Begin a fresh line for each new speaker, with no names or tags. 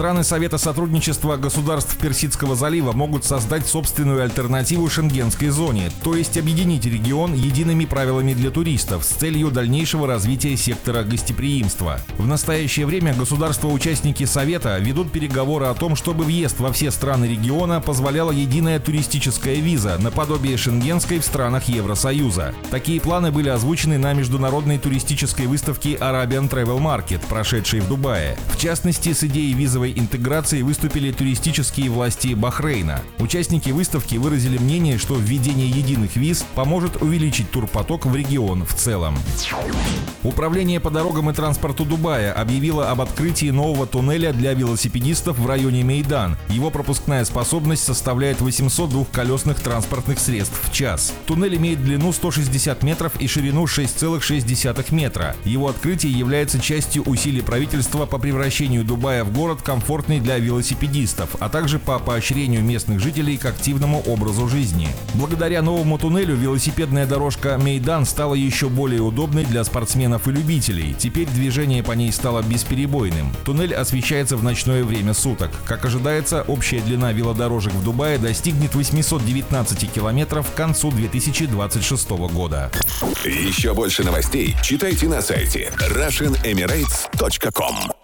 Страны Совета сотрудничества государств Персидского залива могут создать собственную альтернативу шенгенской зоне, то есть объединить регион едиными правилами для туристов с целью дальнейшего развития сектора гостеприимства. В настоящее время государства-участники Совета ведут переговоры о том, чтобы въезд во все страны региона позволяла единая туристическая виза, наподобие шенгенской в странах Евросоюза. Такие планы были озвучены на международной туристической выставке Arabian Travel Market, прошедшей в Дубае. В частности, с идеей визовой финансовой интеграции выступили туристические власти Бахрейна. Участники выставки выразили мнение, что введение единых виз поможет увеличить турпоток в регион в целом. Управление по дорогам и транспорту Дубая объявило об открытии нового туннеля для велосипедистов в районе Мейдан. Его пропускная способность составляет 800 двухколесных транспортных средств в час. Туннель имеет длину 160 метров и ширину 6,6 метра. Его открытие является частью усилий правительства по превращению Дубая в город комфортный для велосипедистов, а также по поощрению местных жителей к активному образу жизни. Благодаря новому туннелю велосипедная дорожка Мейдан стала еще более удобной для спортсменов и любителей. Теперь движение по ней стало бесперебойным. Туннель освещается в ночное время суток. Как ожидается, общая длина велодорожек в Дубае достигнет 819 километров к концу 2026 года.
Еще больше новостей читайте на сайте RussianEmirates.com